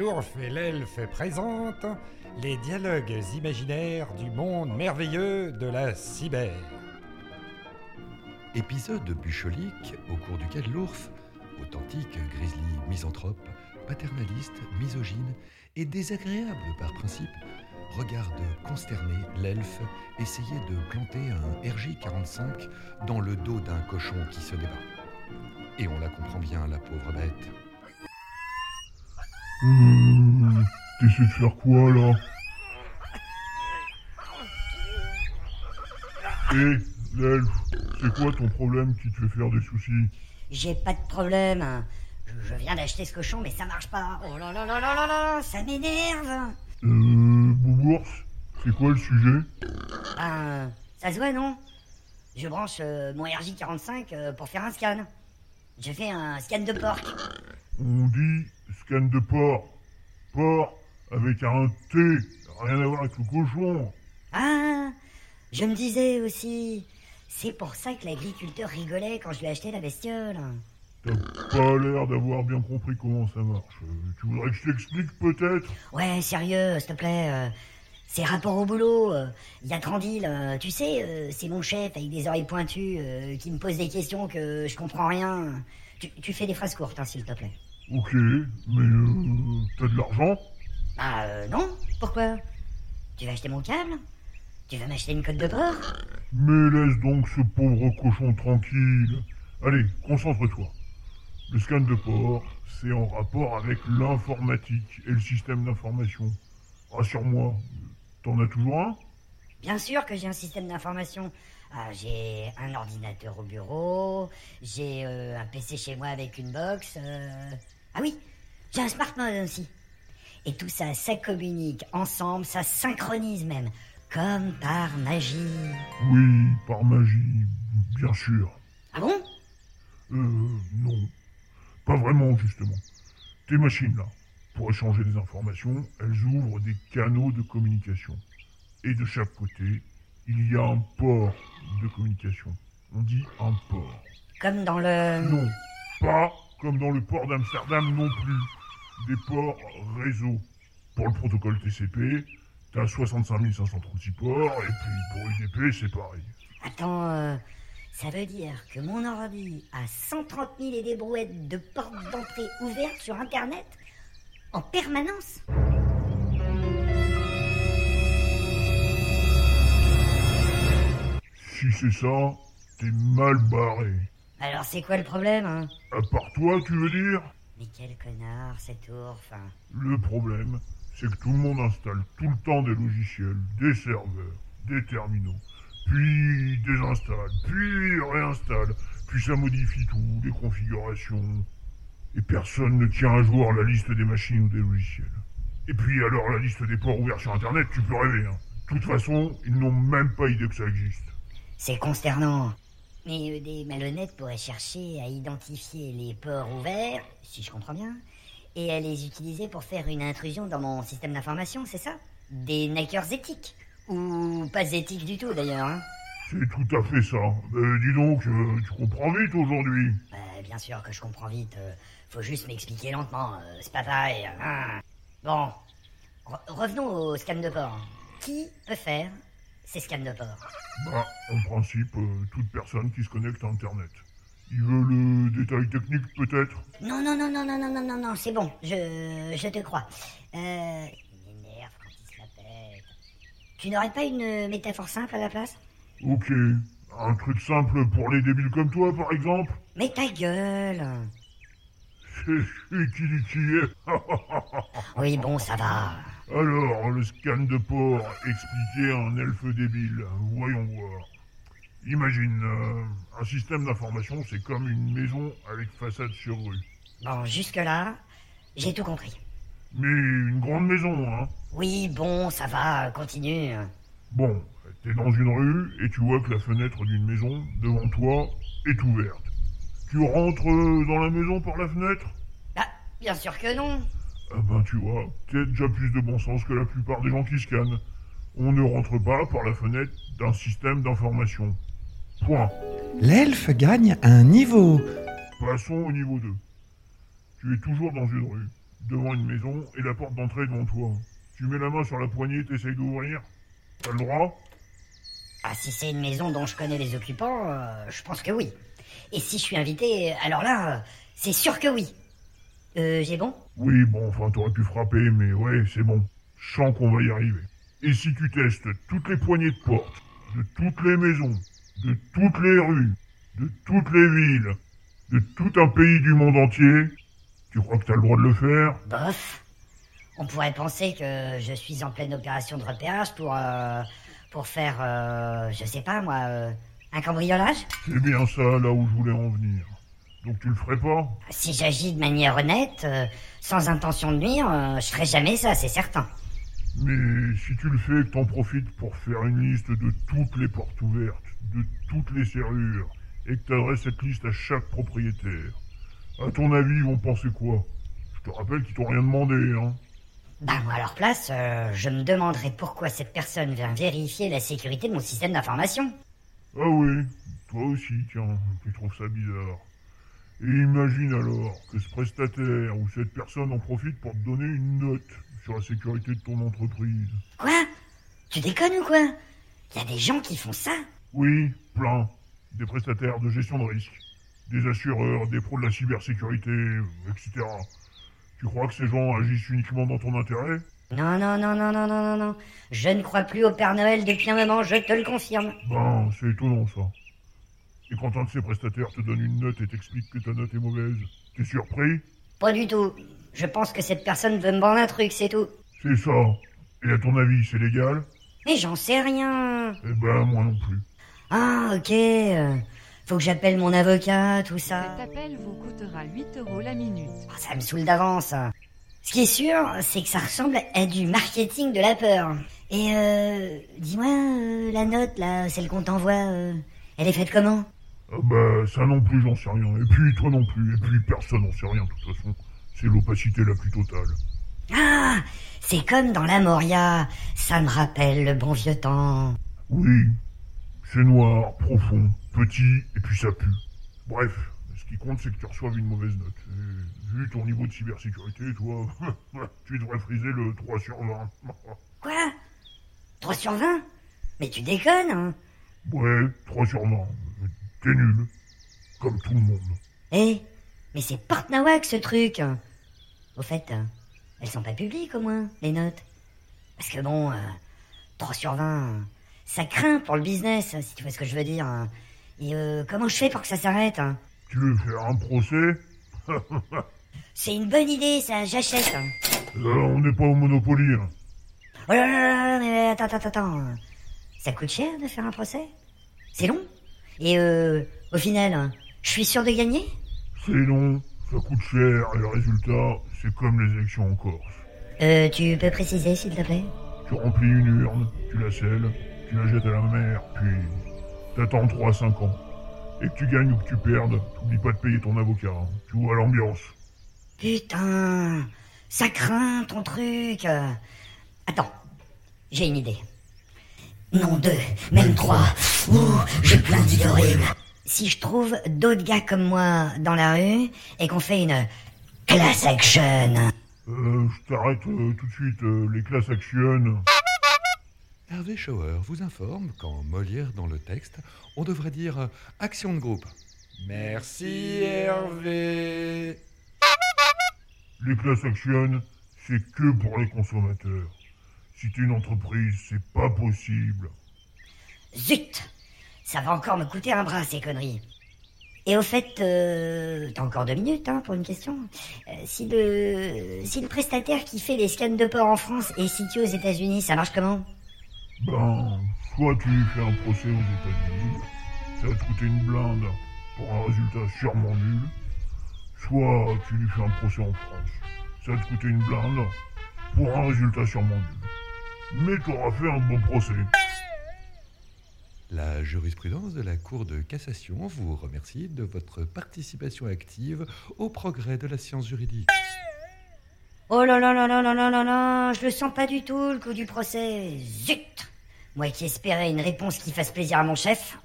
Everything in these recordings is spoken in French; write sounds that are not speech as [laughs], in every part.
L'ourf et l'elfe présentent les dialogues imaginaires du monde merveilleux de la cyber. Épisode bucholique au cours duquel l'ourf, authentique grizzly misanthrope, paternaliste, misogyne et désagréable par principe, regarde consterné l'elfe essayer de planter un RJ-45 dans le dos d'un cochon qui se débat. Et on la comprend bien, la pauvre bête. Euh, T'essaies de faire quoi là Hé, l'elfe, c'est quoi ton problème qui te fait faire des soucis J'ai pas de problème. Je, je viens d'acheter ce cochon, mais ça marche pas. Oh là là là là là là, ça m'énerve. Euh, Boubours, c'est quoi le sujet Ben, ça se voit, non Je branche euh, mon RJ45 euh, pour faire un scan. Je fais un scan de porc. On dit scan de porc. Porc avec un T, rien à voir avec le cochon. Ah, je me disais aussi. C'est pour ça que l'agriculteur rigolait quand je lui achetais la bestiole. T'as pas l'air d'avoir bien compris comment ça marche. Euh, Tu voudrais que je t'explique peut-être? Ouais, sérieux, s'il te plaît. euh, c'est rapport au boulot. Il y a Trandil, euh, tu sais, euh, c'est mon chef avec des oreilles pointues euh, qui me pose des questions que je comprends rien. Tu, tu fais des phrases courtes, hein, s'il te plaît. Ok, mais euh, t'as de l'argent? Ah, euh, non Pourquoi? Tu veux acheter mon câble? Tu veux m'acheter une cote de porc? Mais laisse donc ce pauvre cochon tranquille. Allez, concentre-toi. Le scan de port, c'est en rapport avec l'informatique et le système d'information. Rassure-moi, t'en as toujours un? Bien sûr que j'ai un système d'information. Ah, j'ai un ordinateur au bureau, j'ai euh, un PC chez moi avec une box. euh, Ah oui, j'ai un smartphone aussi. Et tout ça, ça communique ensemble, ça synchronise même, comme par magie. Oui, par magie, bien sûr. Ah bon? Euh, non. Pas vraiment, justement. Tes machines, là, pour échanger des informations, elles ouvrent des canaux de communication. Et de chaque côté, il y a un port de communication. On dit un port. Comme dans le... Non, pas comme dans le port d'Amsterdam non plus. Des ports réseau. Pour le protocole TCP, t'as 65 536 ports, et puis pour UDP, c'est pareil. Attends, euh, ça veut dire que mon ordi a 130 000 et des brouettes de portes d'entrée ouvertes sur Internet en permanence? Si c'est ça, t'es mal barré. Alors c'est quoi le problème, hein? À part toi, tu veux dire? Mais quel connard, cet ours hein. Le problème, c'est que tout le monde installe tout le temps des logiciels, des serveurs, des terminaux, puis désinstalle, puis réinstalle, puis ça modifie tout, les configurations. Et personne ne tient à jour la liste des machines ou des logiciels. Et puis alors la liste des ports ouverts sur Internet, tu peux rêver. Hein. De toute façon, ils n'ont même pas idée que ça existe. C'est consternant. Mais euh, des malhonnêtes pourraient chercher à identifier les ports ouverts, si je comprends bien, et à les utiliser pour faire une intrusion dans mon système d'information, c'est ça? Des nackers éthiques Ou pas éthiques du tout d'ailleurs, hein C'est tout à fait ça. Euh, dis donc, euh, tu comprends vite aujourd'hui. Euh, bien sûr que je comprends vite. euh, faut juste m'expliquer lentement. c'est pas pareil. hein. Bon. Re- revenons au scan de port. Qui peut faire ces scans de port Bah, en principe, euh, toute personne qui se connecte à Internet. Il veut le détail technique peut-être? Non, non, non, non, non, non, non, non, non, c'est bon. Je, je te crois. Euh. Il m'énerve quand il se la pète. Tu n'aurais pas une métaphore simple à la place? Ok. Un truc simple pour les débiles comme toi, par exemple? Mais ta gueule C'est qui dit qui est. Oui, bon, ça va. Alors, le scan de port expliqué à un elfe débile. Voyons voir. Imagine, euh, un système d'information, c'est comme une maison avec façade sur rue. Bon, jusque-là, j'ai tout compris. Mais une grande maison, hein Oui, bon, ça va, continue. Bon, t'es dans une rue et tu vois que la fenêtre d'une maison devant toi est ouverte. Tu rentres dans la maison par la fenêtre? Ah, bien sûr que non. Ah ben tu vois, t'as déjà plus de bon sens que la plupart des gens qui scannent. On ne rentre pas par la fenêtre d'un système d'information. Point. L'elfe gagne un niveau. Passons au niveau 2. Tu es toujours dans une rue. devant une maison et la porte d'entrée devant toi. Tu mets la main sur la poignée, t'essayes d'ouvrir. T'as le droit? Ah, si c'est une maison dont je connais les occupants, euh, je pense que oui. Et si je suis invité, alors là, euh, c'est sûr que oui. Euh, j'ai bon Oui, bon, enfin, t'aurais pu frapper, mais ouais, c'est bon. Je sens qu'on va y arriver. Et si tu testes toutes les poignées de porte, de toutes les maisons, de toutes les rues, de toutes les villes, de tout un pays du monde entier, tu crois que t'as le droit de le faire? Bof. On pourrait penser que je suis en pleine opération de repérage pour, euh, pour faire, euh, je sais pas moi, euh, un cambriolage? C'est bien ça, là où je voulais en venir. Donc tu le ferais pas? Si j'agis de manière honnête, euh, sans intention de nuire, euh, je ferai jamais ça, c'est certain. Mais si tu le fais, que t'en profites pour faire une liste de toutes les portes ouvertes, de toutes les serrures, et que t'adresses cette liste à chaque propriétaire, à ton avis, ils vont penser quoi? Je te rappelle qu'ils t'ont rien demandé, hein Bah moi à leur place, euh, je me demanderais pourquoi cette personne vient vérifier la sécurité de mon système d'information. Ah oui, toi aussi, tiens, tu trouves ça bizarre. Et imagine alors que ce prestataire ou cette personne en profite pour te donner une note sur la sécurité de ton entreprise. Quoi? Tu déconnes ou quoi? Il y a des gens qui font ça? Oui, plein. Des prestataires de gestion de risque, des assureurs, des pros de la cybersécurité, etc. Tu crois que ces gens agissent uniquement dans ton intérêt? Non, non, non, non, non, non, non, non. Je ne crois plus au Père Noël depuis un moment, je te le confirme. Ben, c'est étonnant ça. Et quand un de ces prestataires te donne une note et t'explique que ta note est mauvaise, t'es surpris? Pas du tout. Je pense que cette personne veut me vendre un truc, c'est tout. C'est ça. Et à ton avis, c'est légal? Mais j'en sais rien. Eh ben, moi non plus. Ah, ok. euh, faut que j'appelle mon avocat, tout ça. Cet appel vous coûtera 8 euros la minute. Ah, ça me saoule d'avance. Ce qui est sûr, c'est que ça ressemble à du marketing de la peur. Et euh, dis-moi, euh, la note là, celle qu'on t'envoie, euh, elle est faite comment? Ah bah, ça non plus, j'en sais rien. Et puis, toi non plus. Et puis, personne n'en sait rien, de toute façon. C'est l'opacité la plus totale. Ah, c'est comme dans la Moria. Ça me rappelle le bon vieux temps. Oui, c'est noir, profond, petit, et puis ça pue. Bref, ce qui compte, c'est que tu reçoives une mauvaise note. Et vu ton niveau de cybersécurité, toi, [laughs] tu devrais friser le 3 sur 20. [laughs] Quoi? 3 sur 20 Mais tu déconnes, hein ouais, 3 sur 20. T'es nul. Comme tout le monde. Eh, mais c'est Portnawak ce truc Au fait, euh, elles sont pas publiques au moins, les notes. Parce que bon, euh, 3 sur 20, euh, ça craint pour le business, si tu vois ce que je veux dire. hein. Et euh, comment je fais pour que ça s'arrête hein Tu veux faire un procès [laughs] C'est une bonne idée, ça, j'achète. hein. Euh, On n'est pas au Monopoly. hein. Oh là là là là, mais attends, attends, attends. Ça coûte cher de faire un procès? C'est long? Et euh, au final, je suis sûr de gagner? C'est long, ça coûte cher, et le résultat, c'est comme les élections en Corse. Euh, tu peux préciser, s'il te plaît? Tu remplis une urne, tu la scelles, tu la jettes à la mer, puis t'attends 3 à 5 ans. Et que tu gagnes ou que tu perdes, t'oublies pas de payer ton avocat. hein. Tu vois l'ambiance. Putain, ça craint ton truc. Attends, j'ai une idée. Non deux, même trois. Ouh, j'ai plein d'idées horribles. Si je trouve d'autres gars comme moi dans la rue et qu'on fait une class action. Euh, je t'arrête euh, tout de suite, euh, les classes action. Hervé Schauer vous informe qu'en Molière dans le texte, on devrait dire euh, action de groupe. Merci Hervé. Les classes action, c'est que pour les consommateurs. Si t'es une entreprise, c'est pas possible. Zut Ça va encore me coûter un bras, ces conneries. Et au fait, euh, t'as encore deux minutes hein, pour une question. Euh, si le si le prestataire qui fait les scans de port en France est situé aux États-Unis, ça marche comment? Ben, soit tu lui fais un procès aux États-Unis, ça va te coûter une blinde pour un résultat sûrement nul. Soit tu lui fais un procès en France, ça va te coûter une blinde pour un résultat sûrement nul. Mais t'auras fait un bon procès. La jurisprudence de la Cour de cassation vous remercie de votre participation active au progrès de la science juridique. Oh là là là là là là là là, je le sens pas du tout le coup du procès. Zut Moi qui espérais une réponse qui fasse plaisir à mon chef.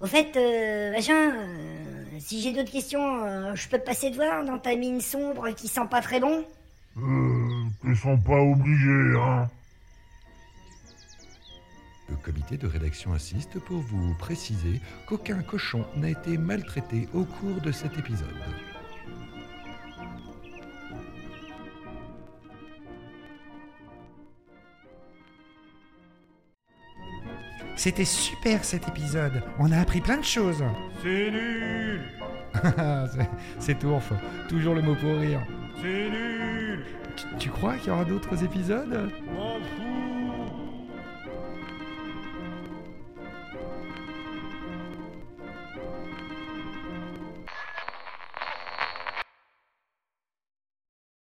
Au fait, euh, machin, euh, si j'ai d'autres questions, euh, je peux te passer te voir dans ta mine sombre qui sent pas très bon? Euh, te sens pas obligé, hein comité de rédaction insiste pour vous préciser qu'aucun cochon n'a été maltraité au cours de cet épisode. C'était super cet épisode. On a appris plein de choses. C'est nul [laughs] C'est- Tourf. Toujours le mot pour rire. C'est nul Tu- Tu crois qu'il y aura d'autres épisodes?